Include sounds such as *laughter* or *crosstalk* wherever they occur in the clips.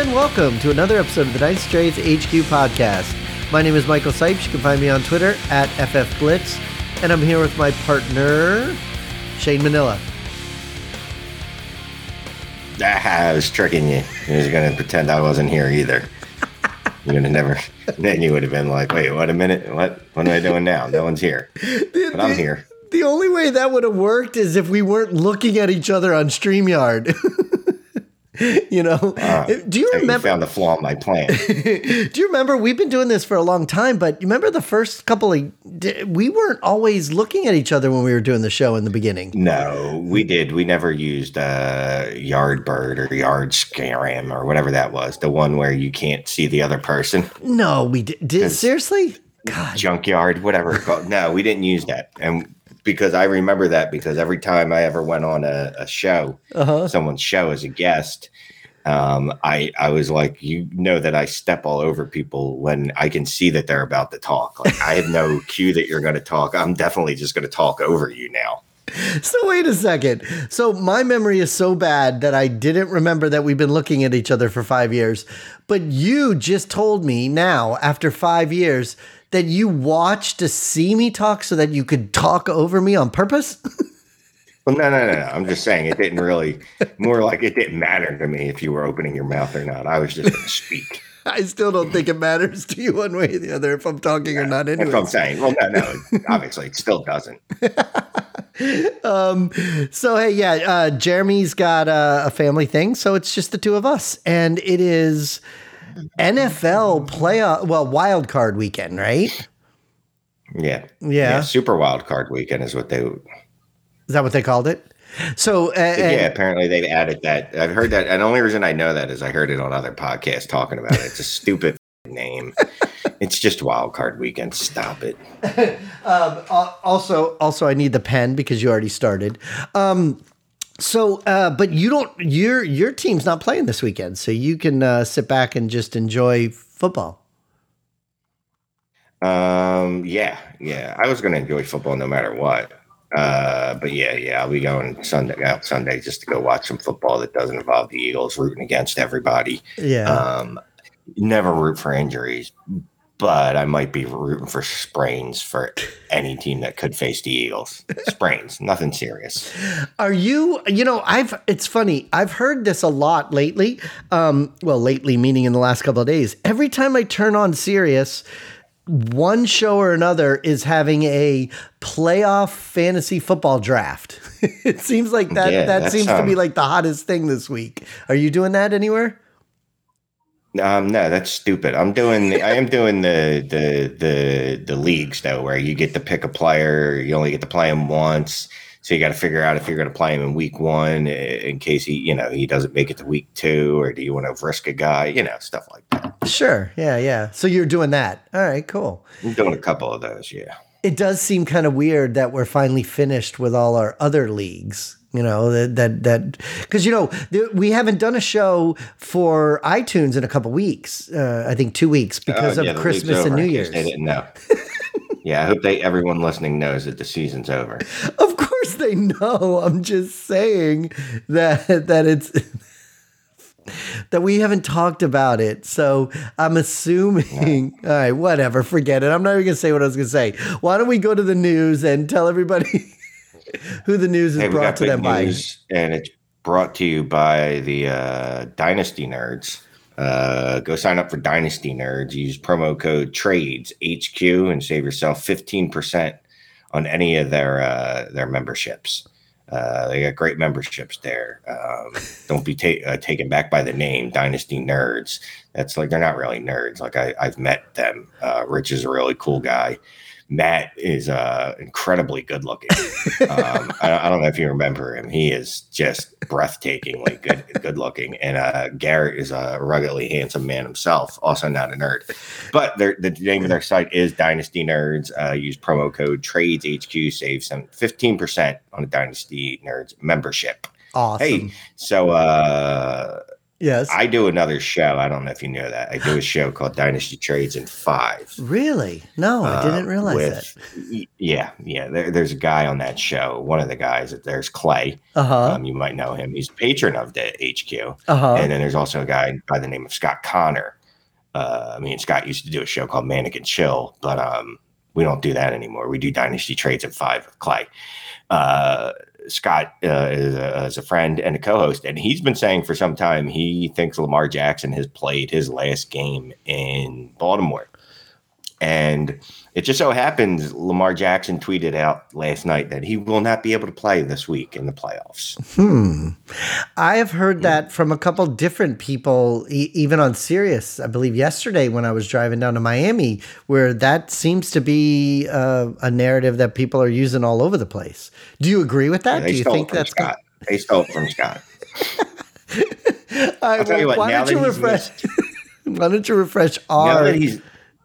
and welcome to another episode of the Dice Trades HQ podcast. My name is Michael Sipes. You can find me on Twitter at FFBlitz, and I'm here with my partner, Shane Manila. Ah, I was tricking you. You was going to pretend I wasn't here either. *laughs* You would have never. Then you would have been like, "Wait, what a minute? What? What am I doing now? No one's here, *laughs* but I'm here." The only way that would have worked is if we weren't looking at each other on StreamYard. *laughs* *laughs* you know, Uh, do you remember? remember? found the flaw in my plan? *laughs* do you remember? We've been doing this for a long time, but you remember the first couple of we weren't always looking at each other when we were doing the show in the beginning. no, we did. We never used uh, Yardbird or Yard Scaram or whatever that was. The one where you can't see the other person. No, we did. did seriously? God, Junkyard, whatever. No, we didn't use that, and because I remember that because every time I ever went on a, a show, uh-huh. someone's show as a guest, um, I I was like, you know that I step all over people when I can see that they're about to talk. Like I have no *laughs* cue that you're going to talk. I'm definitely just going to talk over you now. So wait a second. So my memory is so bad that I didn't remember that we've been looking at each other for five years. But you just told me now, after five years, that you watched to see me talk so that you could talk over me on purpose. *laughs* Well, no, no, no, no. I'm just saying it didn't really. More like it didn't matter to me if you were opening your mouth or not. I was just going to speak. *laughs* I still don't think it matters to you one way or the other if I'm talking or not. That's what I'm saying. Well, no, no. Obviously, it still doesn't. *laughs* Um, so hey, yeah, uh, Jeremy's got uh, a family thing, so it's just the two of us, and it is NFL playoff, well, wild card weekend, right? Yeah. Yeah. Super wild card weekend is what they. Is that what they called it? So, uh, Yeah, apparently they've added that. I've heard that, and the only reason I know that is I heard it on other podcasts talking about it. It's a stupid *laughs* name. It's just wild card weekend. Stop it. *laughs* um, also, also, I need the pen because you already started. Um, so, uh, but you don't. Your your team's not playing this weekend, so you can uh, sit back and just enjoy football. Um, yeah, yeah. I was going to enjoy football no matter what. Uh, but yeah, yeah, I'll be going Sunday out Sunday just to go watch some football that doesn't involve the Eagles rooting against everybody. Yeah. Um, never root for injuries, but I might be rooting for sprains for any team that could face the Eagles. Sprains, nothing serious. Are you, you know, I've, it's funny. I've heard this a lot lately. Um, well, lately, meaning in the last couple of days. Every time I turn on Sirius, one show or another is having a playoff fantasy football draft. *laughs* it seems like that, Yeah, that seems to be um, like the hottest thing this week. Are you doing that anywhere? Um, no, that's stupid. I'm doing. The, I am doing the the the the leagues though, where you get to pick a player. You only get to play him once, so you got to figure out if you're going to play him in week one in case he, you know, he doesn't make it to week two, or do you want to risk a guy? You know, stuff like that. Sure. Yeah. Yeah. So you're doing that. All right, cool. I'm doing a couple of those. Yeah. it does seem kind of weird that we're finally finished with all our other leagues. You know that that that because you know th- we haven't done a show for iTunes in a couple weeks. Uh, I think two weeks because Oh, of yeah, the Christmas and New Year's. They didn't know. yeah, I hope they everyone listening knows that the season's over. *laughs* Of course they know. I'm just saying that that it's that we haven't talked about it. So I'm assuming. All right, whatever. Forget it. I'm not even gonna say what I was gonna say. Why don't we go to the news and tell everybody *laughs* *laughs* who the news is Hey, brought to them by? and it's brought to you by the uh, Dynasty Nerds. Uh, go sign up for Dynasty Nerds. Use promo code Trades HQ and save yourself fifteen percent on any of their uh, their memberships. Uh, they got great memberships there. Um, don't be ta- uh, taken back by the name Dynasty Nerds. That's like they're not really nerds. Like I, I've met them. Uh, Rich is a really cool guy. Matt is uh, incredibly good looking. um, *laughs* I, I don't know if you remember him. He is just breathtakingly good, good looking. And uh, Garrett is a ruggedly handsome man himself, also not a nerd. But the name of their site is Dynasty Nerds. Uh, use promo code Trades HQ, save some fifteen percent on a Dynasty Nerds membership. Awesome. Hey, so uh, Yes. I do another show. I don't know if you know that. I do a show called Dynasty Trades in Five. really? No, I didn't uh, realize with- that. Yeah, yeah. There, there's a guy on that show. One of the guys. There's Clay. Uh huh. Um, you might know him. He's a patron of the HQ. Uh huh. And then there's also a guy by the name of Scott Connor. Uh, I mean, Scott used to do a show called Mannequin Chill, but um, we don't do that anymore. We do Dynasty Trades at Five with Clay. Uh, Scott uh, a, is a friend and a co-host, and he's been saying for some time he thinks Lamar Jackson has played his last game in Baltimore. And it just so happens Lamar Jackson tweeted out last night that he will not be able to play this week in the playoffs. Hmm. I have heard that from a couple different people, e- even on Sirius. I believe yesterday when I was driving down to Miami, where that seems to be uh, a narrative that people are using all over the place. Do you agree with that? they Do you think that's Scott. They stole it from Scott. *laughs* Right, tell you what, *laughs* why don't you refresh? why don't you refresh our?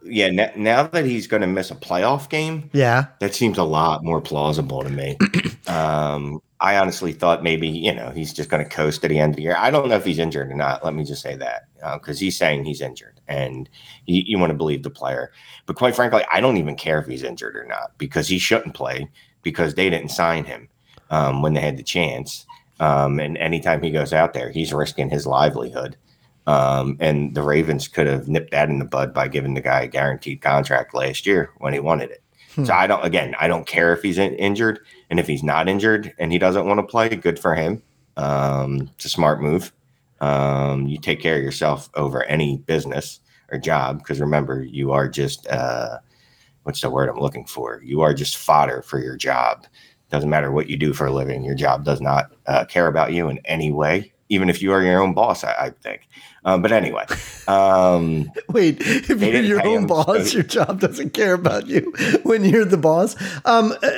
Yeah now, now that he's going to miss a playoff game yeah. that seems a lot more plausible to me. *clears throat* Um i honestly thought maybe you know he's just going to coast to the end of the year. I don't know if he's injured or not let me just say that because he's saying he's injured and you, you want to believe the player. But quite frankly i don't even care if he's injured or not because he shouldn't play because they didn't sign him um, when they had the chance. Um, and anytime he goes out there he's risking his livelihood um, and the Ravens could have nipped that in the bud by giving the guy a guaranteed contract last year when he wanted it. So I don't, again, I don't care if he's in, injured. And if he's not injured and he doesn't want to play, good for him. Um, it's a smart move. Um, you take care of yourself over any business or job because remember, you are just, uh, what's the word I'm looking for? You are just fodder for your job. Doesn't matter what you do for a living, your job does not uh, care about you in any way, even if you are your own boss, I, I think. Um, but anyway, *laughs* um, Wait, if you're your own boss, your job doesn't care about you when you're the boss. Um, uh,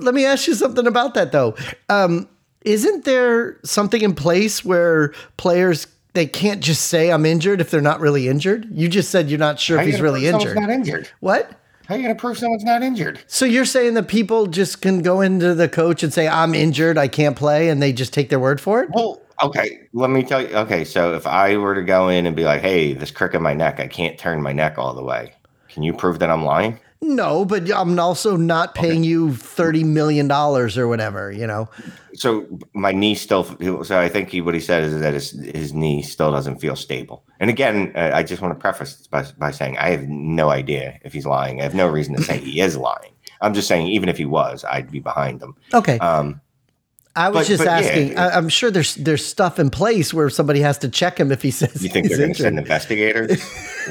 let me ask you something about that though. Um, isn't there something in place where players they can't just say I'm injured if they're not really injured? You just said you're not sure if he's really injured. Not injured. What? How are you going to prove someone's not injured? So you're saying that people just can go into the coach and say I'm injured, I can't play, and they just take their word for it? Well, okay, let me tell you. Okay, so if I were to go in and be like, "Hey, this crick in my neck, I can't turn my neck all the way," can you prove that I'm lying? No, but I'm also not paying you thirty million dollars or whatever. You know. So my knee still. So I think he, what he said is that his his knee still doesn't feel stable. And again, uh, I just want to preface this by, by saying I have no idea if he's lying. I have no reason to say he is lying. I'm just saying, even if he was, I'd be behind him. Okay. Um, I was But- just but asking. it- I, I'm sure there's there's stuff in place where somebody has to check him if he says You think they're going to send investigators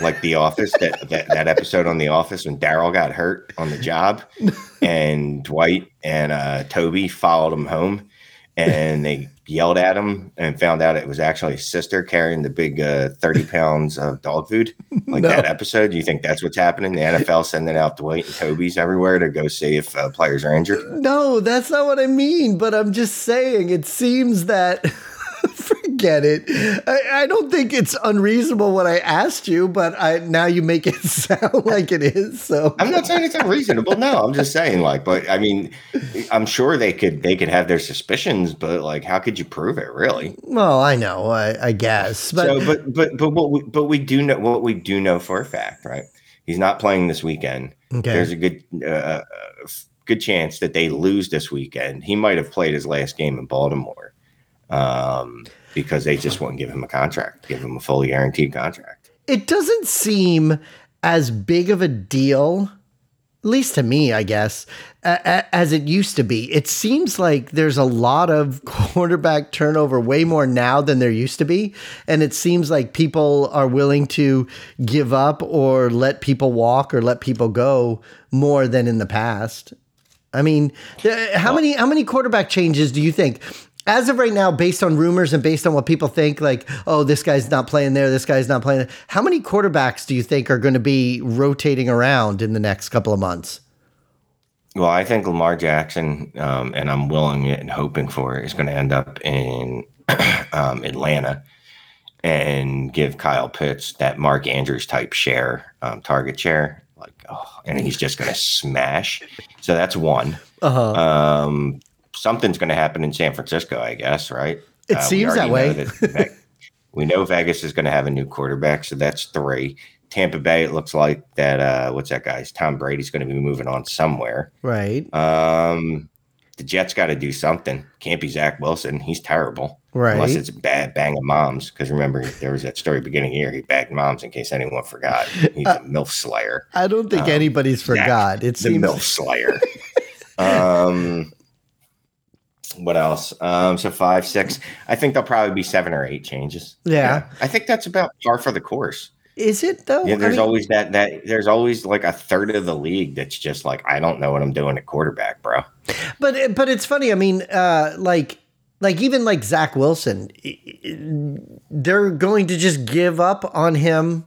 like The Office? That, that that episode on The Office when Darryl got hurt on the job, *laughs* and Dwight and uh, Toby followed him home, and they yelled at him and found out it was actually his sister carrying the big uh, thirty pounds of dog food. *laughs* Like No. that episode. You think that's what's happening? The NFL sending out Dwight and Toby's everywhere to go see if uh, players are injured. No, that's not what I mean. But I'm just saying. It seems that. *laughs* Forget it. I, I don't think it's unreasonable what I asked you, but I now you make it *laughs* sound like it is. So I'm not saying it's unreasonable. No, I'm just saying like, but I mean, I'm sure they could they could have their suspicions, but like, how could you prove it really? well, I know. I, I guess, but so, but but but what we, but we do know what we do know for a fact, right? He's not playing this weekend. Okay. There's a good uh, uh, good chance that they lose this weekend. He might have played his last game in Baltimore um, because they just won't give him a contract, give him a fully guaranteed contract. it doesn't seem as big of a deal at least to me i guess a- a- as it used to be it seems like there's a lot of *laughs* quarterback turnover way more now than there used to be and it seems like people are willing to give up or let people walk or let people go more than in the past I mean, how many how many quarterback changes do you think? As of right now, based on rumors and based on what people think, like, oh, this guy's not playing there, this guy's not playing there. How many quarterbacks do you think are going to be rotating around in the next couple of months? Well, I think Lamar Jackson, um, and I'm willing and hoping for it, is going to end up in *clears throat* um, Atlanta and give Kyle Pitts that Mark Andrews type share, um, target share. Like, oh, and he's just going to smash. So that's one. Uh huh. Um, something's going to happen in San Francisco, I guess, right? It Uh, seems that way. that *laughs* We know Vegas is going to have a new quarterback, so that's three. Tampa Bay, it looks like that. Uh, what's that guy's? Tom Brady's going to be moving on somewhere. Right. Um, the Jets got to do something. Can't be Zach Wilson. He's terrible. Right. Unless it's bad banging moms. Because remember, there was that story beginning year. He bagged moms in case anyone forgot. He's a MILF Slayer. I don't think Um, anybody's Zach, forgot. It The seems MILF Slayer. *laughs* um, what else? Um, so five, six. I think there'll probably be seven or eight changes. Yeah. I think that's about par for the course. is it though? Yeah, I there's mean, always that that there's always like a third of the league that's just like I don't know what I'm doing at quarterback, bro. but but it's funny. I mean, uh, like like even like Zach Wilson, i- i- they're going to just give up on him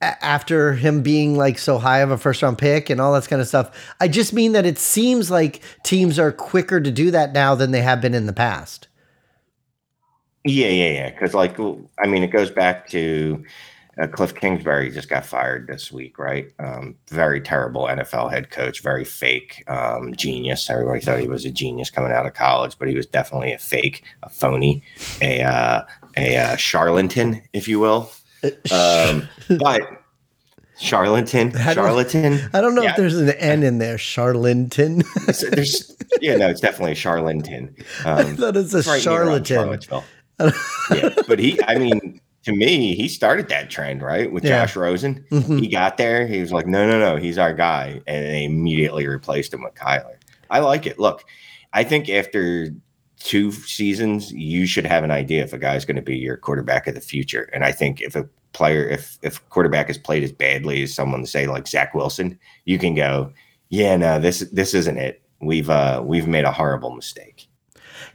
after him being like so high of a first round pick and all that kind of stuff. I just mean that it seems like teams are quicker to do that now than they have been in the past. Yeah, yeah, yeah. Because like I mean, it goes back to uh, Cliff Kingsbury just got fired this week, right? Um, very terrible NFL head coach, very fake um, genius. Everybody thought he was a genius coming out of college, but he was definitely a fake, a phony, a uh, a uh, charlatan, if you will. Um, but charlatan, *laughs* I don't- charlatan. I don't know Yeah. if there's an N in there, Charlatan. *laughs* There's, there's- yeah, no, it's definitely a charlatan. I Um, thought it's a it's right um, charlatan. *laughs* Yeah, but he, I mean, to me, he started that trend, right? With Yeah. Josh Rosen. Mhm. He got there. He was like, no, no, no, he's our guy. And they immediately replaced him with Kyler. I like it. Look, I think after two seasons, you should have an idea if a guy's going to be your quarterback of the future. And I think if a player, if if quarterback has played as badly as someone say like Zach Wilson, you can go, yeah, no, this this isn't it. We've uh we've made a horrible mistake.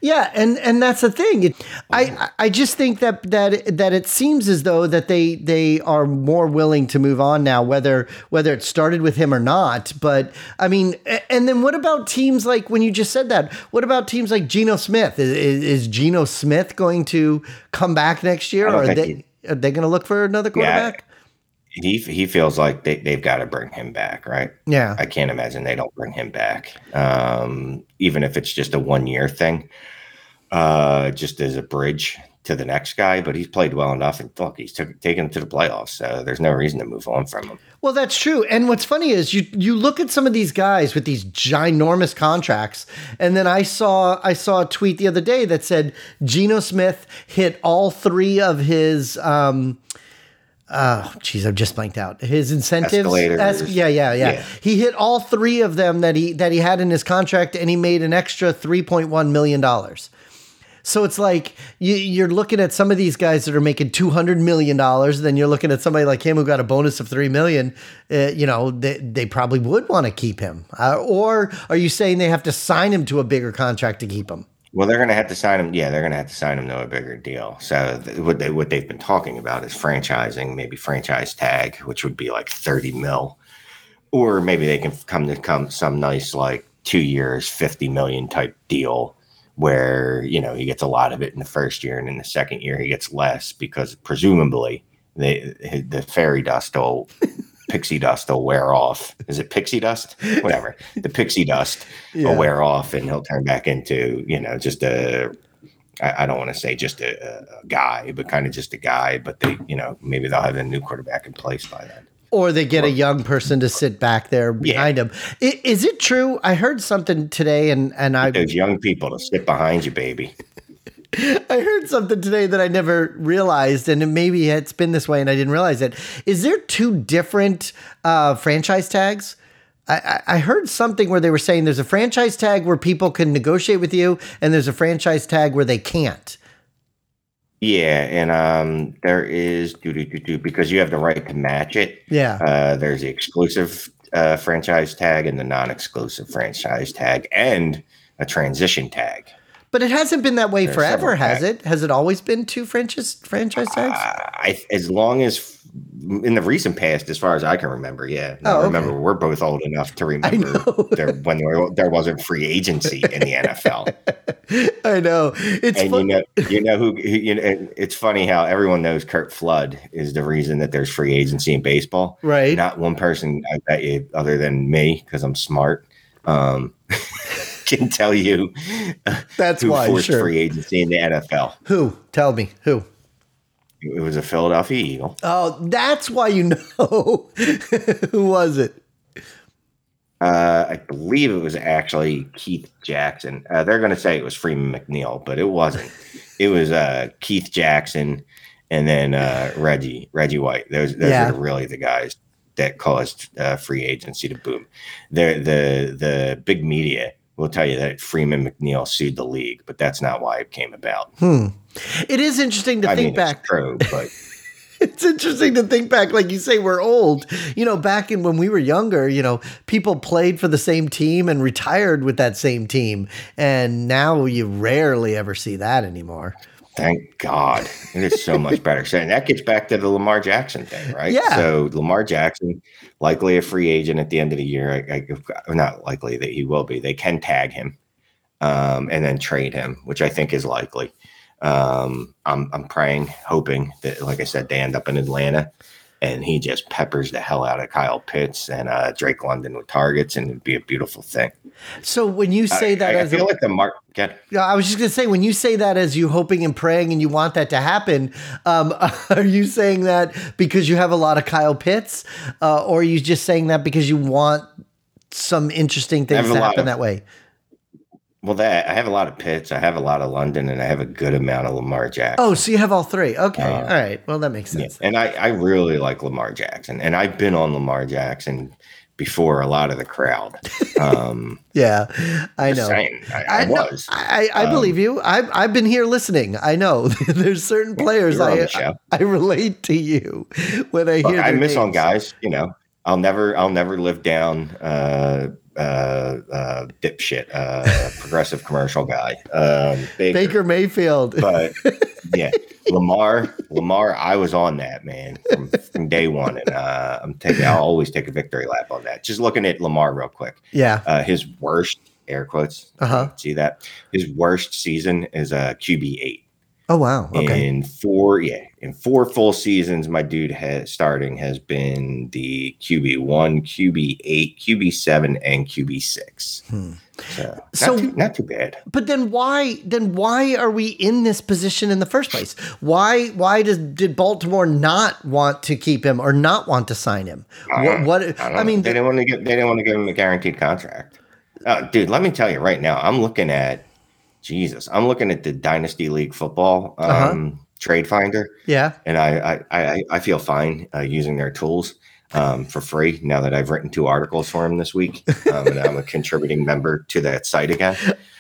Yeah, and and that's the thing. It, I I just think that that that it seems as though that they they are more willing to move on now, whether whether it started with him or not. But I mean, and then what about teams like when you just said that? What about teams like Geno Smith? Is, is, is Geno Smith going to come back next year, or are they are they going to look for another quarterback? He he feels like they, they've got to bring him back, right? Yeah, I can't imagine they don't bring him back, um, even if it's just a one year thing, uh, just as a bridge to the next guy. But he's played well enough, and look, he's took, taken to the playoffs, so there's no reason to move on from him. Well, that's true. And what's funny is you you look at some of these guys with these ginormous contracts, and then I saw I saw a tweet the other day that said Geno Smith hit all three of his um uh geez, I've just blanked out. His incentives. Escalators. yeah, yeah, yeah, Yeah. He hit all three of them that he that he had in his contract and he made an extra three point one million dollars. So it's like you, you're looking at some of these guys that are making two hundred million dollars. Then you're looking at somebody like him who got a bonus of three million. Uh, you know, they, they probably would want to keep him. Uh, or are you saying they have to sign him to a bigger contract to keep him? Well, they're going to have to sign him. Yeah, they're going to have to sign him to a bigger deal. So th- what they what they've been talking about is franchising, maybe franchise tag, which would be like thirty mil, or maybe they can come to come some nice like two years, fifty million type deal, where you know he gets a lot of it in the first year, and in the second year he gets less because presumably they the fairy dust will. *laughs* Pixie dust will wear off. Is it pixie dust? *laughs* Whatever. The pixie dust Yeah. will wear off and he'll turn back into you know just a I, I don't want to say just a- a guy but kind of just a guy but they you know maybe they'll have a new quarterback in place by then Or they get a young person to sit back there behind him. I- Is it true? I heard something today, and and I those young people to sit behind you baby *laughs* I heard something today that I never realized, and it- maybe it's been this way and I didn't realize it. Is there two different uh, franchise tags? I, I I heard something where they were saying there's a franchise tag where people can negotiate with you, and there's a franchise tag where they can't. Yeah and um there is do do do do because you have the right to match it Yeah. uh there's the exclusive uh franchise tag and the non-exclusive franchise tag and a transition tag But it hasn't been that way There are forever, has tags. it? Has it always been two franchise franchise tags? Uh, I, as long as in the recent past, as far as I can remember, yeah. Oh, I okay. remember we're both old enough to *laughs* remember there, when there, there wasn't free agency in the NFL. *laughs* I know. It's and you know, you know who, who you know, it's funny how everyone knows Curt Flood is the reason that there's free agency in baseball. right. Not one person, I bet you, other than me, because I'm smart, um, *laughs* can tell you That's who why. forced Sure. free agency in the NFL. Who? Tell me. Who? It was a Philadelphia Eagle. Oh, that's why you *laughs* know. Who was it? Uh, I believe it was actually Keith Jackson. Uh, they're going to say it was Freeman McNeil, but it wasn't. *laughs* it was uh, Keith Jackson and then uh, Reggie Reggie White. Those those Yeah. are really the guys that caused uh, free agency to boom. The the the big media will tell you that Freeman McNeil sued the league, but that's not why it came about. Hmm. It is interesting to I think mean, back. it's true, but *laughs* it's interesting to think back like you say we're old you know back in when we were younger you know people played for the same team and retired with that same team and now you rarely ever see that anymore Thank God. It is so much better. So and that gets back to the Lamar Jackson thing, right? Yeah. So Lamar Jackson, likely a free agent at the end of the year. I, I, not likely that he will be. They can tag him um, and then trade him, which I think is likely. Um, I'm, I'm praying, hoping that, like I said, they end up in Atlanta and he just peppers the hell out of Kyle Pitts and uh, Drake London with targets, and it'd be a beautiful thing. so when you say I, that I, as I feel a, like the mark. Yeah, I was just gonna say when you say that as you hoping and praying and you want that to happen, um, *laughs* are you saying that because you have a lot of Kyle Pitts, uh, or are you just saying that because you want some interesting things to happen of- that way? Well, that I have a lot of Pitts, I have a lot of London, and I have a good amount of Lamar Jackson. Oh, so you have all three? Okay, Uh, all right. Well, that makes Yeah, sense. and I, I really like Lamar Jackson, and I've been on Lamar Jackson before a lot of the crowd. Um, *laughs* Yeah, I know. saying, I, I, know- was. I, I Um, believe you. I've I've been here listening. I know *laughs* there's certain players You're I. I relate to you when I hear. I miss on guys. You know, I'll never, I'll never live down uh, uh, uh, dipshit, uh, progressive commercial guy, um, Baker. Baker Mayfield. But *laughs* yeah, Lamar, Lamar, I was on that man from, from day one, and uh, I'm taking. I'll always take a victory lap on that. Just looking at Lamar real quick. yeah. Uh, his worst air quotes. Uh-huh. See that? His worst season is a QB eight. Oh wow. Okay. In four, yeah, in four full seasons, my dude has starting has been the QB one, QB eight, QB seven, and QB six. Hmm. So, not, So- too, not too bad. But then why then why are we in this position in the first place? Why why does did Baltimore not want to keep him or not want to sign him? What, what I, I, mean they didn't want to get they didn't want to give him a guaranteed contract. Uh, dude, let me tell you right now, I'm looking at Jesus. I'm looking at the Dynasty League football um, Uh-huh. trade finder. yeah. and I I I, I feel fine uh, using their tools um, for free now that I've written two articles for him this week, um, and I'm a contributing *laughs* member to that site again.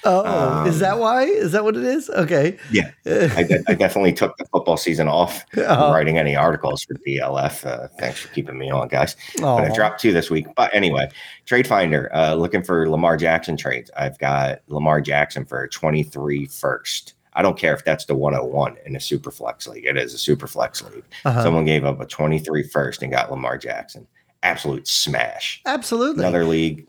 Oh, is Um, that why? Is that what it is? Okay. Yeah, I, de- I definitely took the football season off *laughs* Uh-huh. writing any articles for DLF. Uh, thanks for keeping me on, guys. But I dropped two this week. But anyway, Trade Finder, uh, looking for Lamar Jackson trades. I've got Lamar Jackson for a 23 first. I don't care if that's the 101 in a super flex league. It is a super flex league. Uh-huh. Someone gave up a 23 first and got Lamar Jackson. Absolute smash. Absolutely. Another league,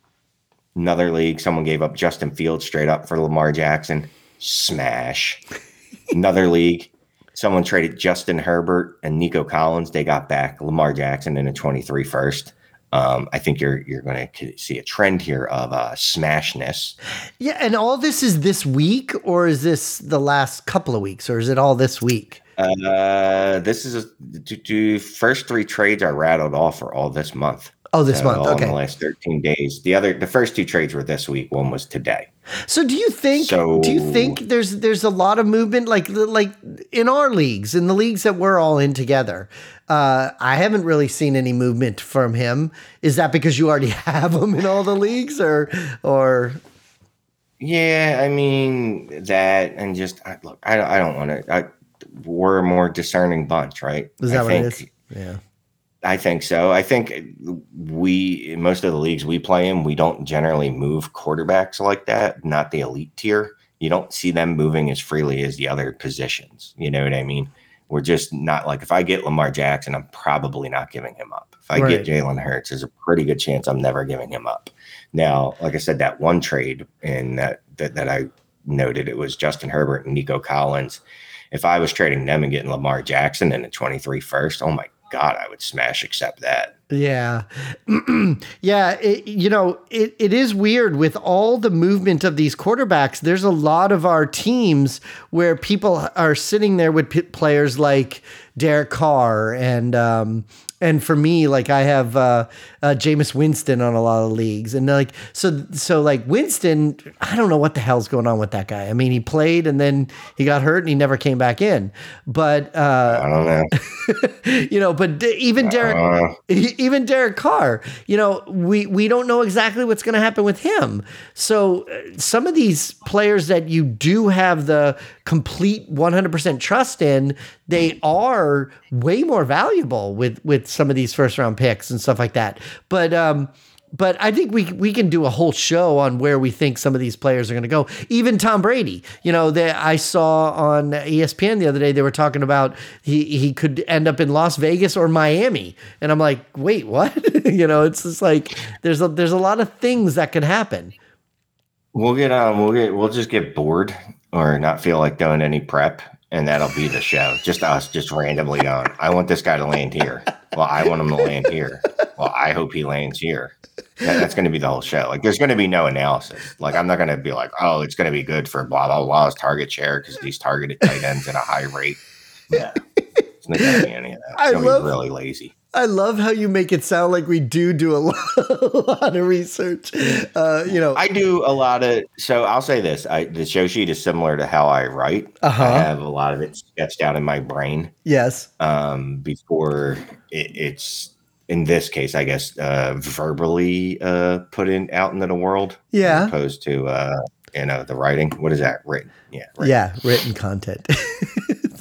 another league, someone gave up Justin Fields straight up for Lamar Jackson. Smash. *laughs* another league, someone traded Justin Herbert and Nico Collins. They got back Lamar Jackson in a 23 first. Um, I think you're you're going to see a trend here of uh, smashness. Yeah, and all this is this week, or is this the last couple of weeks, or is it all this week? Uh, this is a, do first three trades I rattled off are all this month. Oh, this So, month. all in Okay. the last 13 days. The other, the first two trades were this week. One was today. So do you think So- do you think there's there's a lot of movement like like in our leagues, in the leagues that we're all in together? Uh, I haven't really seen any movement from him. Is that because you already *laughs* have him in all the leagues or or Yeah, I mean that, and just I, look, I don't, I don't want to. We're a more discerning bunch, right? is that I what think, it is? Yeah. I think so. I think we, most of the leagues we play in, we don't generally move quarterbacks like that. Not the elite tier. You don't see them moving as freely as the other positions. You know what I mean? We're just not like if I get Lamar Jackson, I'm probably not giving him up. If I Right. get Jalen Hurts, there's a pretty good chance I'm never giving him up. Now, like I said, that one trade in that that, that I noted, it was Justin Herbert and Nico Collins. If I was trading them and getting Lamar Jackson in a 23 first, oh my God, I would smash accept that. Yeah. *clears throat* yeah. It, you know, it, it is weird with all the movement of these quarterbacks. There's a lot of our teams where people are sitting there with p- players like Derek Carr and, um, and for me, like I have uh, uh, Jameis Winston on a lot of leagues, and like so, so like Winston, I don't know what the hell's going on with that guy. I mean, he played and then he got hurt and he never came back in. But uh, I don't know. *laughs* you know, but even Derek, *laughs* even Derek Carr, you know, we we don't know exactly what's going to happen with him. So uh, some of these players that you do have the complete 100% trust in, they are way more valuable with with some of these first round picks and stuff like that. But um but I think we we can do a whole show on where we think some of these players are going to go. Even Tom Brady, you know, that I saw on ESPN the other day they were talking about he he could end up in Las Vegas or Miami, and I'm like, wait, what? *laughs* you know, it's just like there's a there's a lot of things that could happen. we'll get um, we'll get we'll just get bored or not feel like doing any prep, and that'll be the show. Just us, just randomly on. I want this guy to land here. Well, I want him to land here. Well, I hope he lands here. That- that's going to be the whole show. Like, there's going to be no analysis. Like, I'm not going to be like, oh, it's going to be good for blah blah blah's target share because these targeted tight ends at a high rate. Yeah, it's not going to be any of that. I It's going to love- be really lazy. I love how you make it sound like we do do a lot, *laughs* a lot of research. Uh, you know, I do a lot of so I'll say this. I the show sheet is similar to how I write. Uh-huh. I have a lot of it sketched out in my brain yes, um, before it, it's in this case, I guess, uh, verbally uh, put in out into the world. Yeah. As opposed to uh, you know the writing. What is that? Written. Yeah. Written. Yeah, written content. *laughs*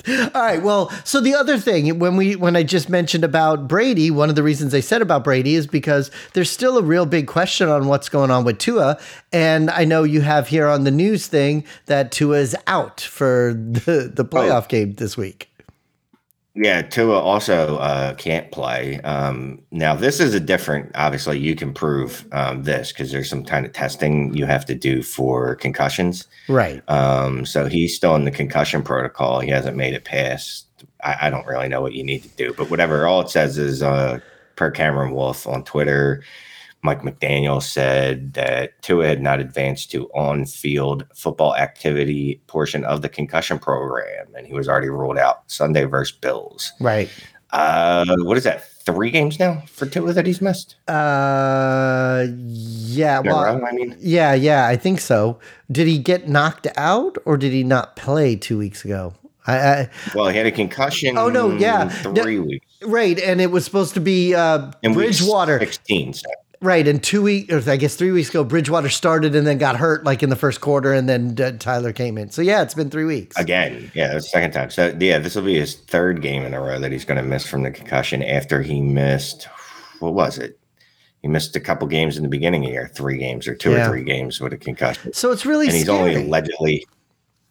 All right. Well, so the other thing when we when I just mentioned about Brady, one of the reasons I said about Brady is because there's still a real big question on what's going on with Tua, and I know you have here on the news thing that Tua is out for the the playoff game this week. Yeah, Tua also uh, can't play. Um, now, this is a different. Obviously, you can prove um, this because there's some kind of testing you have to do for concussions. Right. Um, so he's still in the concussion protocol. He hasn't made it past. I, I don't really know what you need to do, but whatever. All it says is uh, per Cameron Wolfe on Twitter. Mike McDaniel said that Tua had not advanced to on-field football activity portion of the concussion program, and he was already ruled out Sunday versus Bills. Right. Uh, what is that? Three games now for Tua that he's missed. Uh, yeah. In Well, row, I mean, yeah, yeah. I think so. Did he get knocked out or did he not play two weeks ago? I, I well, he had a concussion. Oh, no, yeah. three weeks. right, and it was supposed to be uh, In Bridgewater. sixteen. So. Right, and two weeks, or I guess three weeks ago, Bridgewater started and then got hurt like in the first quarter, and then uh, Tyler came in. So yeah, it's been three weeks. Again, yeah, that's the second time. So yeah, this will be his third game in a row that he's going to miss from the concussion after he missed. What was it? He missed a couple games in the beginning of the year, three games or two Yeah. or three games with a concussion, So it's really and he's scary. only allegedly.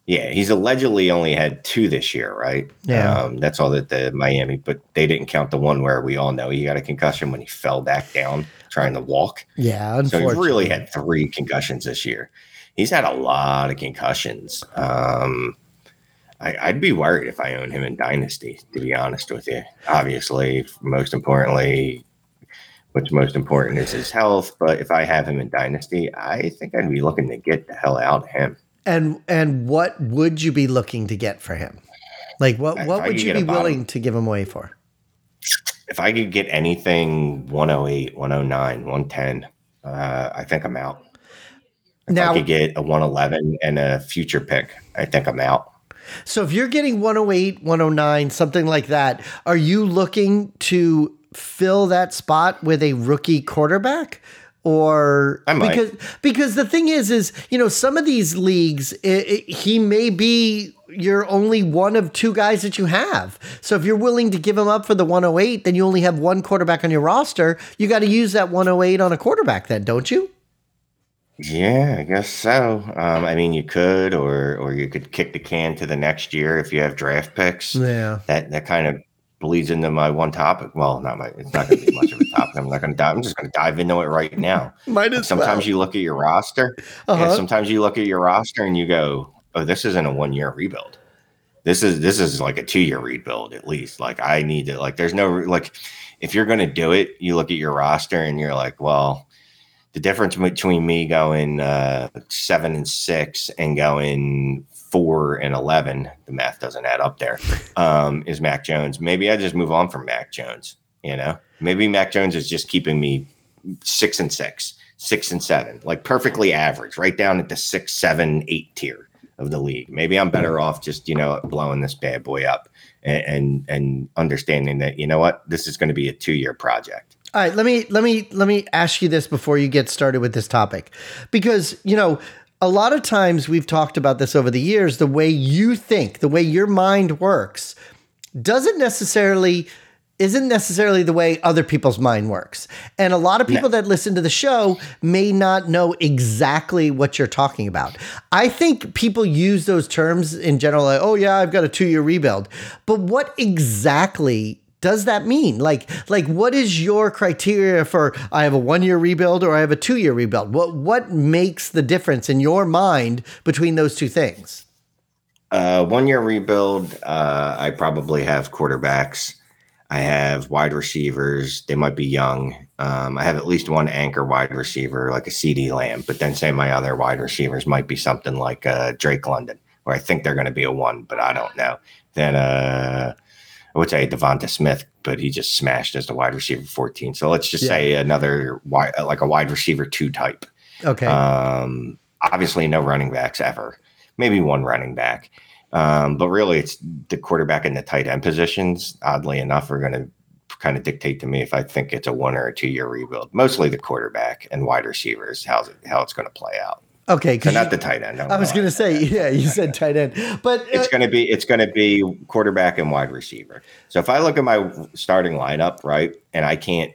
Yeah, he's allegedly only had two this year, right? Yeah. um, that's all that the Miami, but they didn't count the one where we all know he got a concussion when he fell back down trying to walk. yeah, So he's really had three concussions this year. He's had a lot of concussions. Um, I, I'd be worried if I owned him in Dynasty, to be honest with you. Obviously, most importantly, what's most important is his health. But if I have him in Dynasty, I think I'd be looking to get the hell out of him. And and what would you be looking to get for him? Like what If what I would you be willing to give him away for? If I could get anything 108, 109, 110, uh, I think I'm out. If Now- I could get a 111 and a future pick, I think I'm out. So if you're getting 108, 109, something like that, are you looking to fill that spot with a rookie quarterback? Or because because the thing is is you know some of these leagues i i he may be you're only one of two guys that you have. So if you're willing to give him up for the 108, then you only have one quarterback on your roster. You got to use that 108 on a quarterback then, don't you? Yeah, I guess so. Um, I mean, you could, or or you could kick the can to the next year if you have draft picks. Yeah. That that kind of bleeds into my one topic. Well, not my. It's not going to be much of a topic. I'm not going to dive. I'm just going to dive into it right now. Might as Sometimes you look at your roster. Uh-huh. sometimes you look at your roster and you go, "Oh, this isn't a one year rebuild. This is this is like a two year rebuild at least. Like I need to like. There's no like." if you're going to do it, you look at your roster and you're like, well, the difference between me going uh, seven and six and going four and 11, the math doesn't add up there. Um, is Mac Jones. Maybe I just move on from Mac Jones. You know, maybe Mac Jones is just keeping me six and six, six and seven, like perfectly average, right down at the six, seven, eight tier of the league. Maybe I'm better off just, you know, blowing this bad boy up and, and, and understanding that, you know what, this is going to be a two year project. All right, let me let me let me ask you this before you get started with this topic. Because, you know, a lot of times we've talked about this over the years, the way you think, the way your mind works doesn't necessarily isn't necessarily the way other people's mind works. And a lot of people no. that listen to the show may not know exactly what you're talking about. I think people use those terms in general like, "Oh yeah, I've got a 2-year rebuild." But what exactly does that mean? Like, like what is your criteria for I have a one year rebuild or I have a two year rebuild? What what makes the difference in your mind between those two things? Uh, one year rebuild, uh, I probably have quarterbacks. I have wide receivers. They might be young. Um, I have at least one anchor wide receiver, like a CeeDee Lamb. But then, say my other wide receivers might be something like uh, Drake London, where I think they're going to be a one, but I don't know. Then uh, I would say DeVonta Smith, but he just smashed as the wide receiver 14. So let's just yeah. say another wide, like a wide receiver two type. Okay. Um, obviously, no running backs ever. Maybe one running back. Um, but really, it's the quarterback and the tight end positions, oddly enough, are going to kind of dictate to me if I think it's a one or a two year rebuild. Mostly the quarterback and wide receivers, how's it, how it's going to play out. Okay, so not the tight end. I was going to say, yeah, you said tight end, but uh, it's going to be it's going to be quarterback and wide receiver. So if I look at my starting lineup, right, and I can't,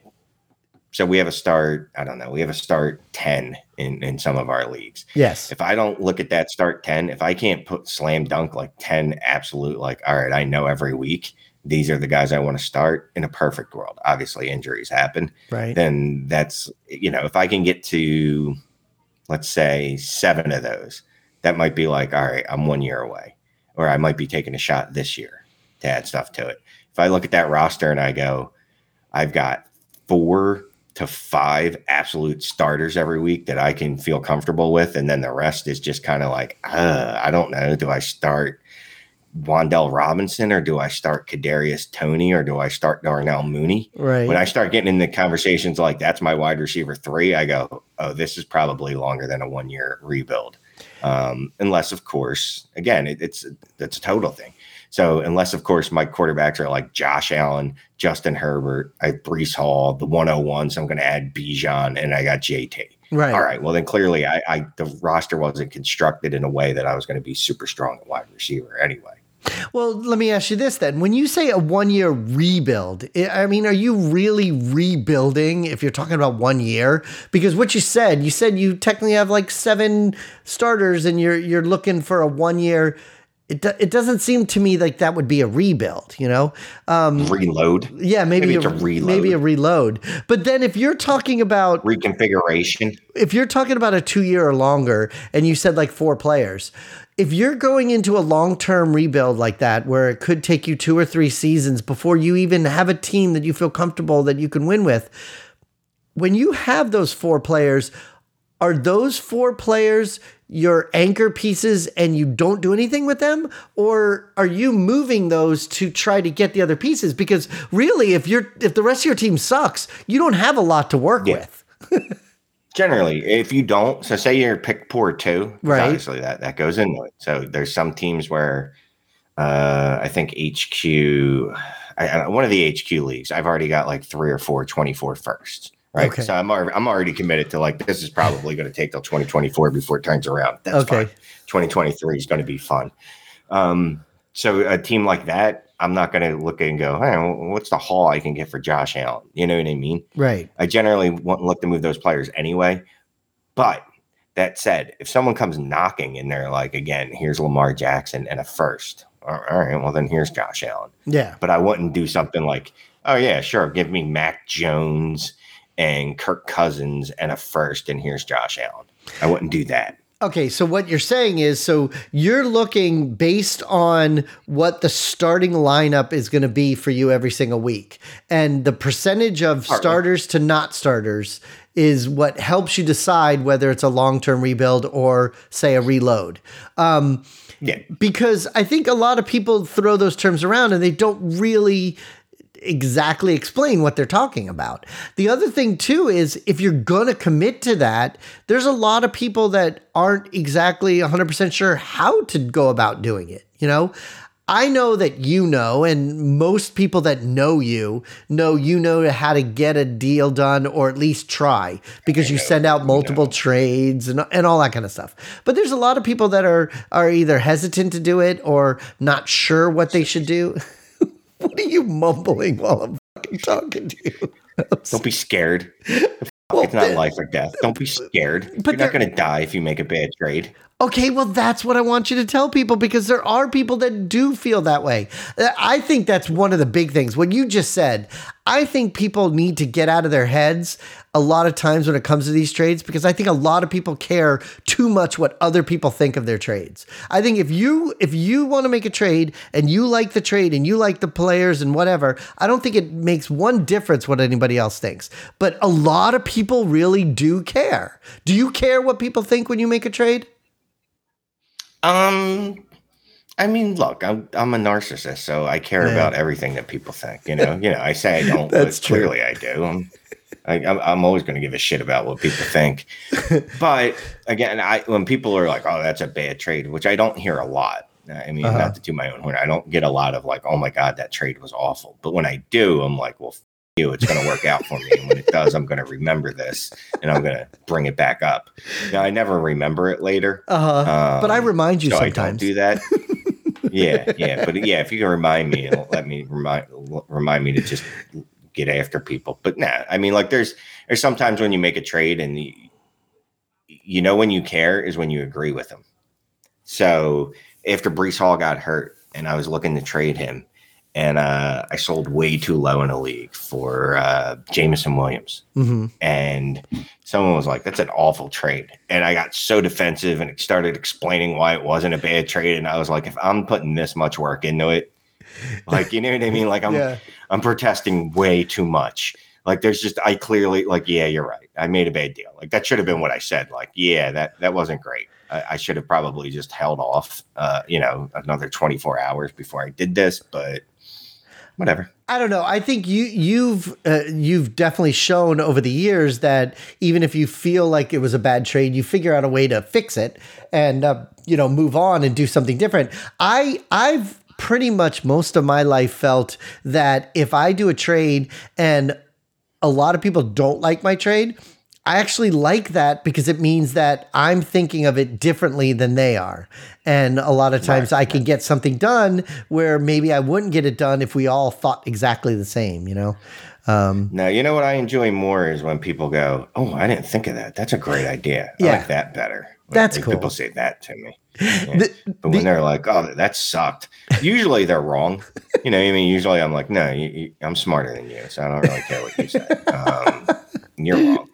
so we have a start. I don't know. We have a start ten in in some of our leagues. Yes. If I don't look at that start ten, if I can't put slam dunk like ten absolute, like all right, I know every week these are the guys I want to start in a perfect world. Obviously, injuries happen. Right. Then that's you know if I can get to let's say seven of those, that might be like, all right, I'm one year away, or I might be taking a shot this year to add stuff to it. If I look at that roster and I go, I've got four to five absolute starters every week that I can feel comfortable with, and then the rest is just kind of like, uh, I don't know. Do I start Wan'Dale Robinson or do I start Kadarius Toney or do I start Darnell Mooney? Right. When I start getting into conversations like that's my wide receiver three, I go, oh, this is probably longer than a one year rebuild. Um, unless, of course, again, it, it's it's a total thing. So unless, of course, my quarterbacks are like Josh Allen, Justin Herbert, I have Breece Hall, the 101. So I'm going to add Bijan and I got JT. Right. All right. Well, then clearly I, I the roster wasn't constructed in a way that I was going to be super strong at wide receiver anyway. Well, let me ask you this then. When you say a one year rebuild, I mean, are you really rebuilding if you're talking about one year? Because what you said, you said you technically have like seven starters and you're you're looking for a one year. It, do, it doesn't seem to me like that would be a rebuild, you know? Um, reload. Yeah, maybe, maybe a, a, reload. Maybe a reload. But then if you're talking about reconfiguration, if you're talking about a two year or longer, and you said like four players, if you're going into a long term rebuild like that, where it could take you two or three seasons before you even have a team that you feel comfortable that you can win with, when you have those four players, are those four players your anchor pieces and you don't do anything with them or are you moving those to try to get the other pieces because really if you're if the rest of your team sucks you don't have a lot to work yeah. with *laughs* Generally, if you don't, so say you're pick poor two, right? Obviously, that that goes into it. So there's some teams where uh, I think HQ, I, one of the HQ leagues, I've already got like three or four 24 firsts. Right. Okay. So I'm already, I'm already committed to like this is probably going to take till 2024 before it turns around. That's okay. fine. 2023 is going to be fun. Um, so a team like that, I'm not going to look and go, hey, what's the haul I can get for Josh Allen? You know what I mean? Right. I generally want look to move those players anyway. But that said, if someone comes knocking and they're like, again, here's Lamar Jackson and a first, all right, well, then here's Josh Allen. Yeah. But I wouldn't do something like, oh, yeah, sure, give me Mac Jones and Kirk Cousins and a first, and here's Josh Allen. I wouldn't do that. Okay, so what you're saying is so you're looking based on what the starting lineup is going to be for you every single week. And the percentage of Partly. starters to not starters is what helps you decide whether it's a long-term rebuild or say a reload. Um, Yeah. because I think a lot of people throw those terms around and they don't really exactly explain what they're talking about. The other thing too is if you're going to commit to that, there's a lot of people that aren't exactly 100% sure how to go about doing it, you know? I know that you know, and most people that know you know you know how to get a deal done or at least try because you send out multiple trades and, and all that kind of stuff. But there's a lot of people that are are either hesitant to do it or not sure what they should do. *laughs* what are you mumbling while I'm fucking talking to you? Don't be scared. *laughs* Well, it's not life or death. Don't be *laughs* scared. But You're not going to die if you make a bad trade. Okay, well, that's what I want you to tell people because there are people that do feel that way. I think that's one of the big things. What you just said, I think people need to get out of their heads a lot of times when it comes to these trades because I think a lot of people care too much what other people think of their trades. I think if you if you want to make a trade and you like the trade and you like the players and whatever, I don't think it makes one difference what anybody else thinks. But a lot of people really do care. Do you care what people think when you make a trade? Um, I mean, look, I'm I'm a narcissist, so I care Yeah. about everything that people think. You know, you know, I say I don't, *laughs* That's but true. clearly I do. I'm, I, I'm, always going to give a shit about what people think. *laughs* but again, I when people are like, "Oh, that's a bad trade," which I don't hear a lot. I mean, Uh-huh. not to do my own horn, I don't get a lot of like, "Oh my god, that trade was awful." But when I do, I'm like, "Well, f- you, it's going to work out for me." And when it does, I'm going to remember this, and I'm going to bring it back up. Now, I never remember it later. Uh huh. but I Um, remind you so I don't sometimes. do that. *laughs* yeah, yeah, but yeah, if you can remind me, let me remind remind me to just get after people. But nah, I mean, like there's there's sometimes when you make a trade and you, you know when you care is when you agree with them. So after Breece Hall got hurt and I was looking to trade him, and uh, I sold way too low in a league for uh, Jameson Williams hmm and someone was like, "That's an awful trade," and I got so defensive and started explaining why it wasn't a bad trade, and I was like, "If I'm putting this much work into it, *laughs* like you know what I mean? Like I'm yeah. I'm protesting way too much. Like there's just I clearly like, yeah, you're right. I made a bad deal. Like that should have been what I said. Like, yeah, that that wasn't great. I, I should have probably just held off, uh, you know, another 24 hours before I did this, but whatever." I don't know. I think you you've uh, you've definitely shown over the years that even if you feel like it was a bad trade, you figure out a way to fix it and uh, you know move on and do something different. I I've pretty much most of my life felt that if I do a trade and a lot of people don't like my trade, I actually like that because it means that I'm thinking of it differently than they are. And a lot of times I can get something done where maybe I wouldn't get it done if we all thought exactly the same, you know? Um, No, you know what I enjoy more is when people go, "Oh, I didn't think of that. That's a great idea. I Yeah. like that better." That's like, cool. People say that to me, *laughs* Yeah. The- but when the- they're like, "Oh, that sucked," usually they're wrong. You know, I mean, usually I'm like, "No, you, you, I'm smarter than you, so I don't really care what you say. Um, you're wrong."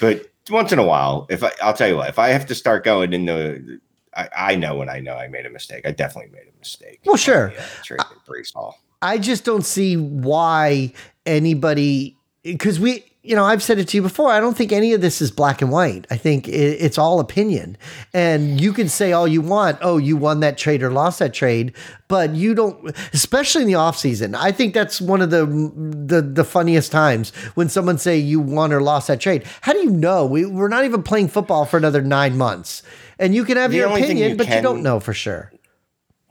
But once in a while, if I, I'll tell you what, if I have to start going into, I, I know when I know I made a mistake. I definitely made a mistake. Well, sure. Yeah, Hall. I just don't see why anybody because we you know I've said it to you before I don't think any of this is black and white. I think it, it's all opinion. And you can say all you want oh you won that trade or lost that trade but you don't especially in the off season. I think that's one of the the, the funniest times when someone say you won or lost that trade. How do you know? We, we're not even playing football for another nine months. And you can have The your opinion you but you don't know for sure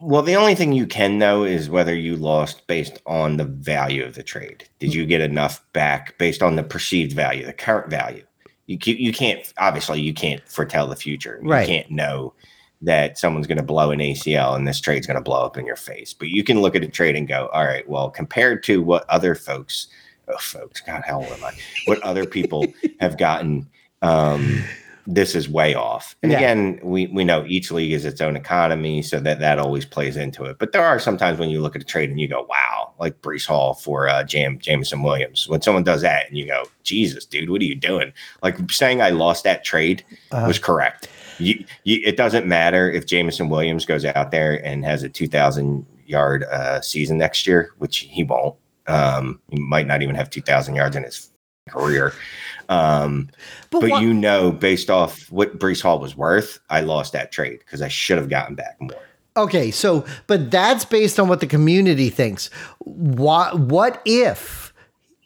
Well, the only thing you can know is whether you lost based on the value of the trade. Did you get enough back based on the perceived value, the current value? You you can't obviously you can't foretell the future. You Right. can't know that someone's going to blow an ACL and this trade's going to blow up in your face. But you can look at a trade and go, all right, well, compared to what other folks, oh, folks, God, how old am I? What other people *laughs* have gotten, um, this is way off. And Yeah. again, we we know each league is its own economy, so that that always plays into it. But there are sometimes when you look at a trade and you go, "Wow!" Like Breece Hall for uh, Jam Jameson Williams. When someone does that, and you go, "Jesus, dude, what are you doing?" Like saying I lost that trade Uh-huh. was correct. you, you, it doesn't matter if Jameson Williams goes out there and has a 2,000 yard uh, season next year, which he won't. Um, he might not even have 2,000 yards in his career. Um, but, but you know, based off what Breece Hall was worth, I lost that trade because I should have gotten back more. Okay, so but that's based on what the community thinks. What what if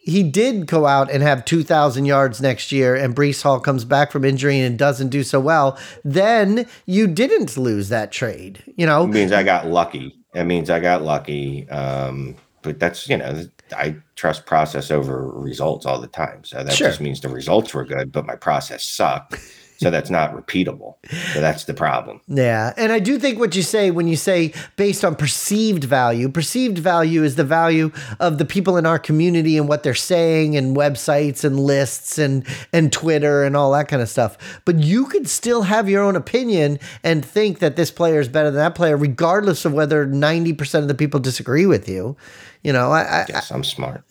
he did go out and have 2,000 yards next year and Breece Hall comes back from injury and doesn't do so well, then you didn't lose that trade. You know, it means I got lucky. It means I got lucky. Um, but that's, you know, I trust process over results all the time. So that sure. just means the results were good, but my process sucked. So that's not repeatable. So that's the problem. Yeah. And I do think what you say when you say based on perceived value, perceived value is the value of the people in our community and what they're saying and websites and lists and and Twitter and all that kind of stuff. But you could still have your own opinion and think that this player is better than that player regardless of whether 90% of the people disagree with you. You know, I, I I'm smart.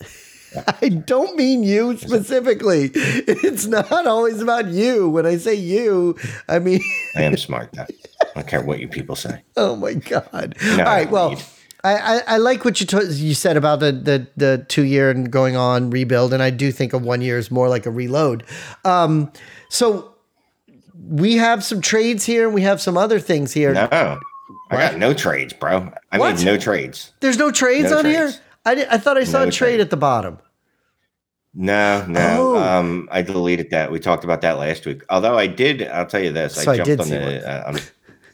*laughs* I don't mean you specifically. *laughs* It's not always about you. When I say you, I mean *laughs* I am smart. Though. I don't care what you people say. Oh my god! No, All right, well. I, I, I, like what you t- you said about the, the, the two year and going on rebuild, and I do think a one year is more like a reload. Um, so we have some trades here, and we have some other things here. No, I got no trades, bro. I what? mean, no trades. There's no trades no on trades. here. I, did, I thought I saw no a trade, at the bottom. No, no. Oh. Um, I deleted that. We talked about that last week. Although I did, I'll tell you this. So I jumped I on the. Uh, I'm,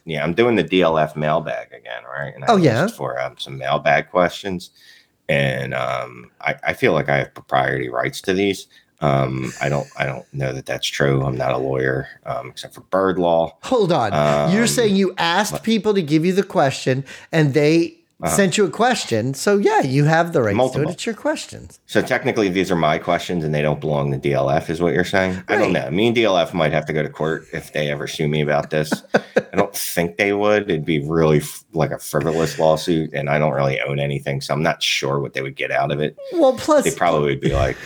yeah, I'm doing the DLF mailbag again, right? And I oh yeah. For um, some mailbag questions, and um, I, I feel like I have propriety rights to these. Um, I don't, I don't know that that's true. I'm not a lawyer, um, except for bird law. Hold on. Um, You're saying you asked people to give you the question, and they uh-huh. sent you a question. So yeah, you have the right Multiple. to it. It's your questions. So technically, these are my questions, and they don't belong to DLF, is what you're saying? Right. I don't know. Me and DLF might have to go to court if they ever sue me about this. *laughs* I don't think they would. It'd be really f- like a frivolous lawsuit, and I don't really own anything, so I'm not sure what they would get out of it. Well, plus they probably would be like,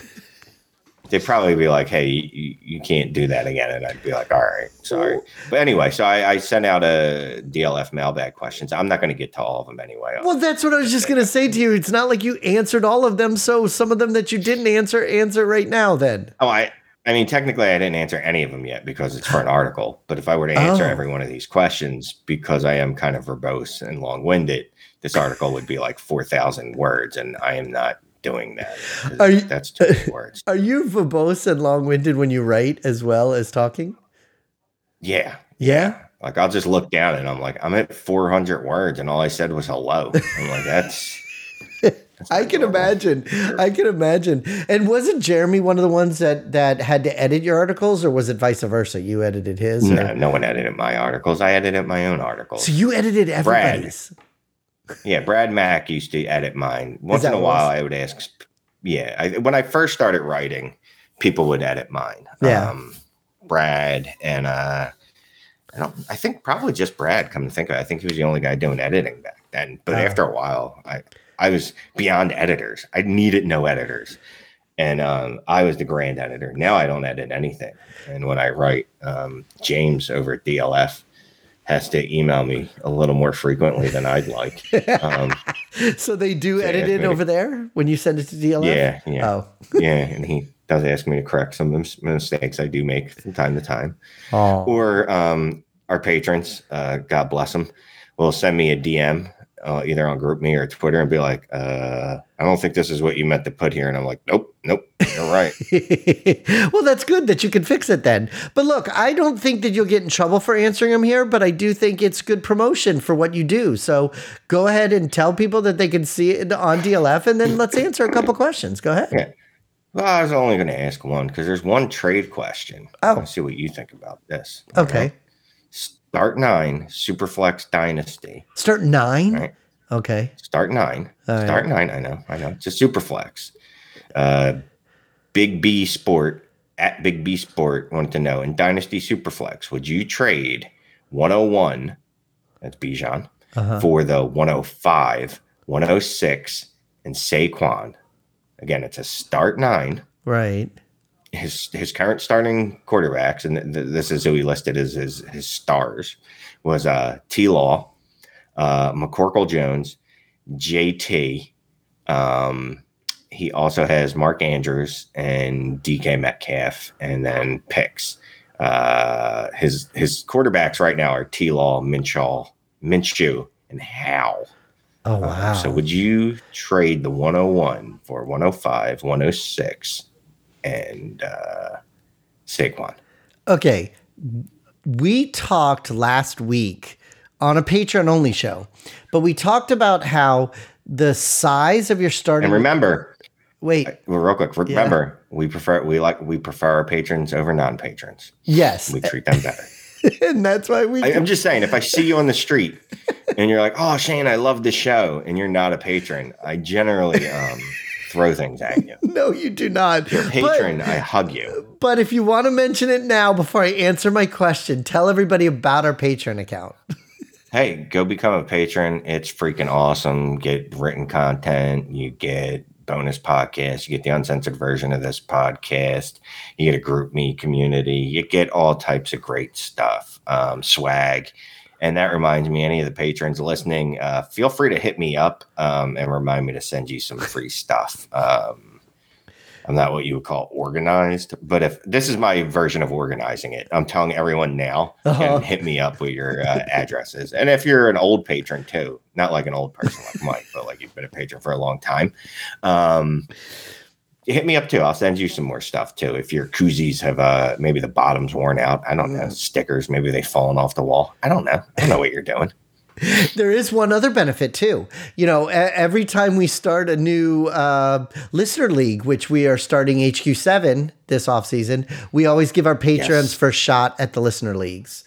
they'd probably be like, "Hey, you, you can't do that again," and I'd be like, "All right, sorry." But anyway, so I, I sent out a DLF mailbag questions. I'm not going to get to all of them anyway. Well, that's what I was just going to say to you. It's not like you answered all of them, so some of them that you didn't answer, answer right now. Then. Oh, I. I mean, technically, I didn't answer any of them yet because it's for an article. But if I were to answer oh. every one of these questions, because I am kind of verbose and long winded, this article would be like 4,000 words, and I am not doing that. Are you, that's too many *laughs* words. Are you verbose and long winded when you write as well as talking? Yeah. Yeah. Like I'll just look down and I'm like, I'm at 400 words, and all I said was hello. I'm like, that's. *laughs* I can imagine. I can imagine. And wasn't Jeremy one of the ones that that had to edit your articles, or was it vice versa? You edited his. No, or? no one edited my articles. I edited my own articles. So you edited everybody's. Brad, yeah, Brad Mack used to edit mine. Once in a while, I would ask. Yeah, I, when I first started writing, people would edit mine. Yeah, um, Brad and uh, I don't. I think probably just Brad. Come to think of it, I think he was the only guy doing editing back then. But uh, after a while, I I was beyond editors. I needed no editors, and um, I was the grand editor. Now I don't edit anything, and when I write, um, James over at DLF has to email me a little more frequently than I'd like. Um, *laughs* so they do edit it over to, there when you send it to DLF? Yeah, yeah. Oh. *laughs* yeah, and he does ask me to correct some of the mistakes I do make from time to time. Oh. Or um, our patrons, uh, God bless them, will send me a DM uh, either on GroupMe or Twitter and be like, uh, I don't think this is what you meant to put here. And I'm like, nope, nope, you're right. *laughs* well, that's good that you can fix it then. But look, I don't think that you'll get in trouble for answering them here, but I do think it's good promotion for what you do. So go ahead and tell people that they can see it on DLF and then let's answer a couple questions. Go ahead. Yeah. Well, I was only going to ask one because there's one trade question. Oh. Let's see what you think about this. Okay. Right? Start nine, Superflex Dynasty. Start nine? Right? Okay. Start nine. Start nine. I know. I know. It's a Superflex. Uh, Big B Sport at Big B Sport wanted to know in Dynasty Superflex, would you trade 101, that's Bijan, uh-huh. for the 105, 106, and Saquon? Again, it's a start nine. Right. His his current starting quarterbacks, and th- th- this is who he listed as his his stars, was uh, T. Law, uh, McCorkle Jones, JT. Um, he also has Mark Andrews and DK Metcalf, and then picks. Uh, his his quarterbacks right now are T. Law, Minshaw, Minshew, and Howe. Oh Uh, wow. so would you trade the 101 for 105, 106, and uh, Saquon? Okay. We talked last week on a Patreon only show, but we talked about how the size of your starting And remember, wait, well, real quick, remember we prefer we like we prefer our patrons over non-patrons. yes. We treat them better. *laughs* and that's why we I, I'm just saying, if I see you on the street and you're like, "Oh, Shane, I love the show," and you're not a patron, I generally um, throw things at you. *laughs* No, you do not. You're a patron, I hug you. But, but if you want to mention it now before I answer my question, tell everybody about our Patreon account. *laughs* hey, go become a patron. It's freaking awesome. Get written content. You get bonus podcasts. You get the uncensored version of this podcast. You get a GroupMe community. You get all types of great stuff, um, swag. And that reminds me, any of the patrons listening, uh, feel free to hit me up um, and remind me to send you some free stuff. Um, I'm not what you would call organized, but if this is my version of organizing it, I'm telling everyone now Uh-huh. and hit me up with your uh, addresses. And if you're an old patron too, not like an old person like Mike, but like you've been a patron for a long time, um, hit me up too. I'll send you some more stuff too. If your koozies have uh, maybe the bottoms worn out, I don't know, stickers, maybe they've fallen off the wall. I don't know. I don't know what you're doing. *laughs* There is one other benefit too. You know, every time we start a new uh, listener league, which we are starting HQ7 this off season, we always give our patrons Yes. first shot at the listener leagues.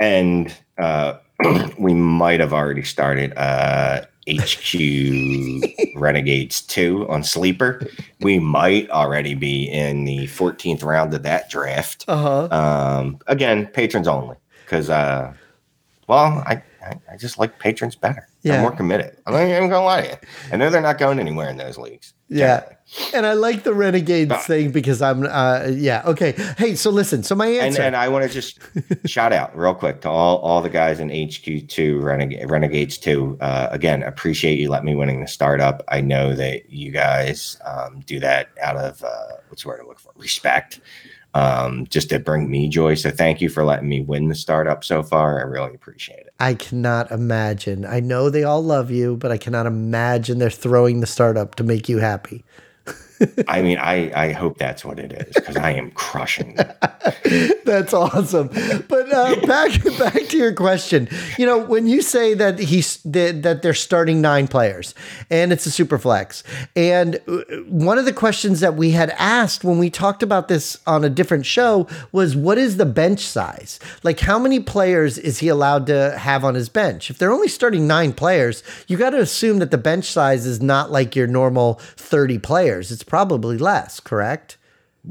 and uh, *clears throat* we might have already started uh, HQ Renegades 2 on Sleeper. We might already be in the 14th round of that draft. Uh huh. Um, again, patrons only, because, uh, well, I, I, I just like patrons better. Yeah. They're more committed. I'm not even going to lie to you. I know they're not going anywhere in those leagues. Yeah. generally. And I like the renegades thing because I'm, uh, yeah, okay. Hey, so listen. So my answer. and I want to just *laughs* shout out real quick to all, all the guys in HQ2 Reneg- Renegades 2. Uh, again, appreciate you letting me winning the startup. I know that you guys um, do that out of uh, what's the word I'm looking for? Respect, um, just to bring me joy. So thank you for letting me win the startup so far. I really appreciate it. I cannot imagine. I know they all love you, but I cannot imagine they're throwing the startup to make you happy. *laughs* I mean, I, I hope that's what it is because I am crushing. *laughs* That's awesome. But uh, *laughs* back back to your question. You know, when you say that he's that, that they're starting nine players and it's a super flex, and uh, one of the questions that we had asked when we talked about this on a different show was, what is the bench size? Like, how many players is he allowed to have on his bench? If they're only starting nine players, you got to assume that the bench size is not like your normal thirty players. It's probably less, correct?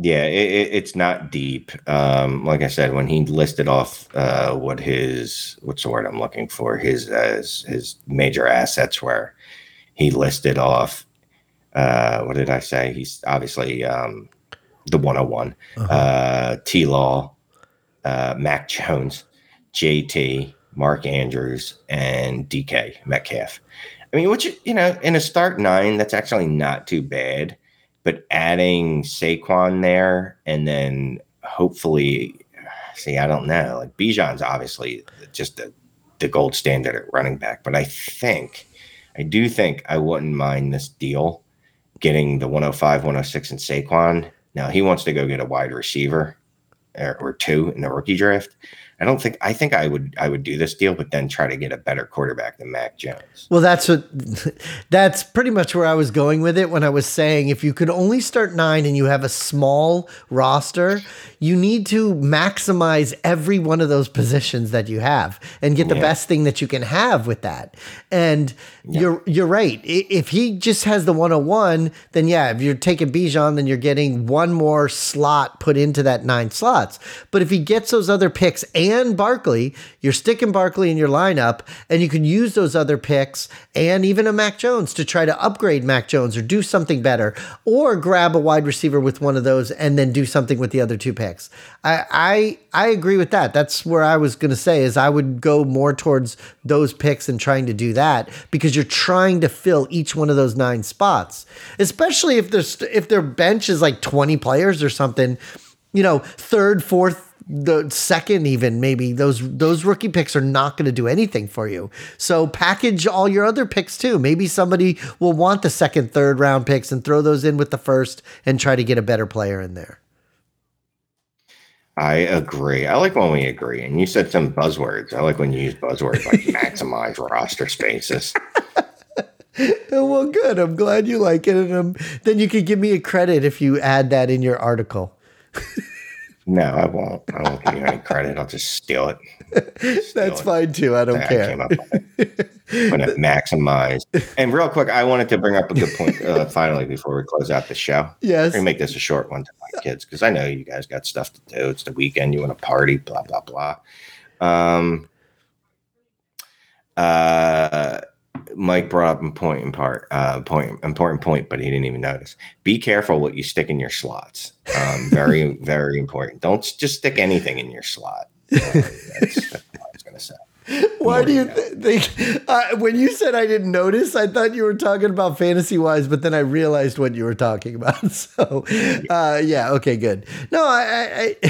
Yeah, it, it, it's not deep. Um, like I said, when he listed off uh, what his what's the word I'm looking for, his uh, his, major assets were, he listed off. Uh, what did I say? He's obviously um, the 101, uh, T Law, uh, Mac Jones, JT, Mark Andrews, and DK Metcalf. I mean, which you know, in a start nine, that's actually not too bad but adding Saquon there and then hopefully, see, I don't know. Like Bijan's obviously just the, the gold standard at running back, but I think, I do think I wouldn't mind this deal getting the 105, 106 and Saquon. Now he wants to go get a wide receiver or, or two in the rookie draft. I don't think I think I would I would do this deal, but then try to get a better quarterback than Mac Jones. Well, that's what *laughs* that's pretty much where I was going with it when I was saying if you could only start nine and you have a small roster, you need to maximize every one of those positions that you have and get the Yeah. best thing that you can have with that. And you're you're right. If he just has the 101, then yeah, if you're taking Bijan, then you're getting one more slot put into that nine slots. But if he gets those other picks and Barkley, you're sticking Barkley in your lineup, and you can use those other picks and even a Mac Jones to try to upgrade Mac Jones or do something better, or grab a wide receiver with one of those and then do something with the other two picks. I I, I agree with that. That's where I was going to say is I would go more towards those picks and trying to do that because you're trying to fill each one of those nine spots, especially if there's if their bench is like 20 players or something. You know, third, fourth the second even maybe those those rookie picks are not going to do anything for you. So package all your other picks too. Maybe somebody will want the second, third round picks and throw those in with the first and try to get a better player in there. I agree. I like when we agree. And you said some buzzwords. I like when you use buzzwords like *laughs* maximize roster spaces. *laughs* well, good. I'm glad you like it. And um, then you could give me a credit if you add that in your article. *laughs* No, I won't. I won't give you any credit. I'll just steal it. *laughs* Steal That's it. fine too. I don't I care. Came up I'm going *laughs* to maximize. And real quick, I wanted to bring up a good point uh, *laughs* finally before we close out the show. Yes. We're make this a short one to my kids because I know you guys got stuff to do. It's the weekend. You want to party, blah, blah, blah. Um, uh, Mike brought up important part, uh, point, important point, but he didn't even notice. Be careful what you stick in your slots. Um, *laughs* very, very important. Don't just stick anything in your slot. Uh, that's, *laughs* that's what I was going to say. Why do you th- think? Uh, when you said I didn't notice, I thought you were talking about fantasy wise, but then I realized what you were talking about. *laughs* So, uh, yeah, okay, good. No, I, I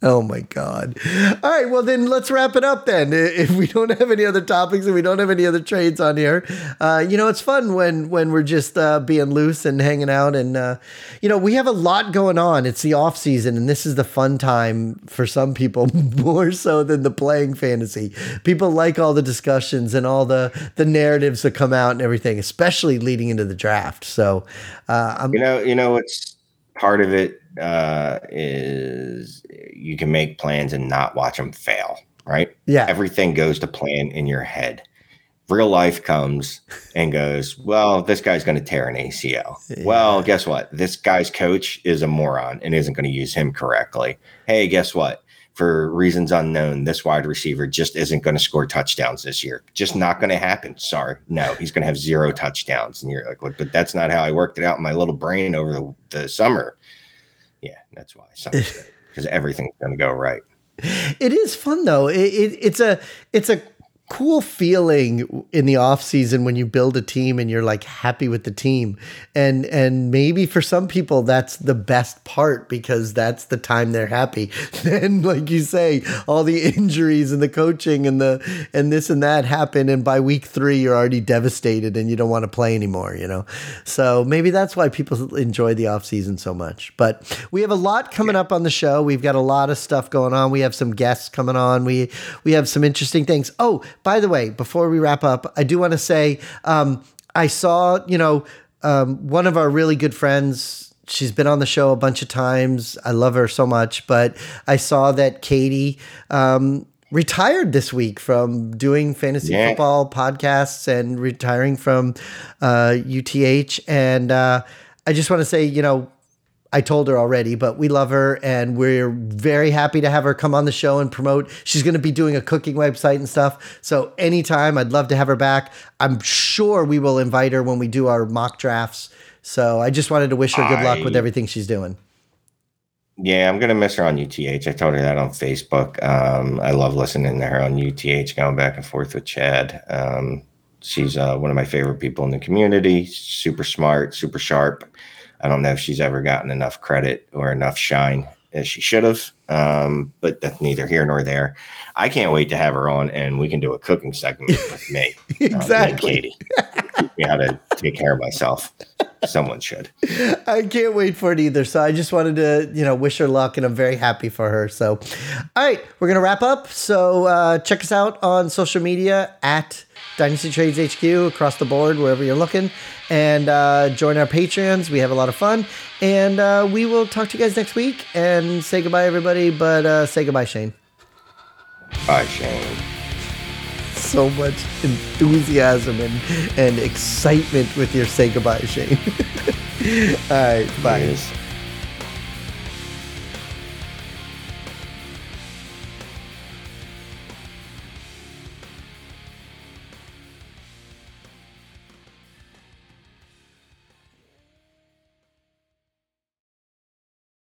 Oh my God. All right. Well, then let's wrap it up then. If we don't have any other topics and we don't have any other trades on here, uh, you know, it's fun when, when we're just uh, being loose and hanging out. And, uh, you know, we have a lot going on. It's the off season and this is the fun time for some people *laughs* more so than the playing fantasy. People like all the discussions and all the, the narratives that come out and everything, especially leading into the draft. So, uh, you know, you know, it's part of it uh, is you can make plans and not watch them fail, right? Yeah. Everything goes to plan in your head. Real life comes and goes, well, this guy's going to tear an ACL. Yeah. Well, guess what? This guy's coach is a moron and isn't going to use him correctly. Hey, guess what? For reasons unknown, this wide receiver just isn't going to score touchdowns this year. Just not going to happen. Sorry. No, he's going to have zero touchdowns. And you're like, well, but that's not how I worked it out in my little brain over the, the summer. Yeah, that's why. Because *laughs* everything's going to go right. It is fun though. It, it, it's a it's a cool feeling in the off season when you build a team and you're like happy with the team. And and maybe for some people that's the best part because that's the time they're happy. *laughs* Then like you say all the injuries and the coaching and the and this and that happen and by week 3 you're already devastated and you don't want to play anymore you know? So maybe that's why people enjoy the off season so much. But we have a lot coming yeah. up on the show. We've got a lot of stuff going on. We have some guests coming on. We we have some interesting things. Oh by the way, before we wrap up, I do want to say um, I saw, you know, um, one of our really good friends. She's been on the show a bunch of times. I love her so much. But I saw that Katie um, retired this week from doing fantasy yeah. football podcasts and retiring from uh, UTH. And uh, I just want to say, you know, I told her already, but we love her and we're very happy to have her come on the show and promote. She's going to be doing a cooking website and stuff. So anytime, I'd love to have her back. I'm sure we will invite her when we do our mock drafts. So I just wanted to wish her good I, luck with everything she's doing. Yeah, I'm going to miss her on UTH. I told her that on Facebook. Um, I love listening to her on UTH, going back and forth with Chad. Um, she's uh, one of my favorite people in the community. Super smart, super sharp I don't know if she's ever gotten enough credit or enough shine as she should have. Um, but that's neither here nor there. I can't wait to have her on and we can do a cooking segment with *laughs* me. exactly. Um, Katie. Me how to take care of myself. Someone should. *laughs* I can't wait for it either. So I just wanted to, you know, wish her luck and I'm very happy for her. So, all right, we're going to wrap up. So uh, check us out on social media at Dynasty Trades HQ across the board, wherever you're looking. And uh, join our Patreons. We have a lot of fun. And uh, we will talk to you guys next week and say goodbye, everybody. But uh, say goodbye, Shane. Bye, Shane. So much enthusiasm and, and excitement with your say goodbye, Shane. *laughs* All right, bye.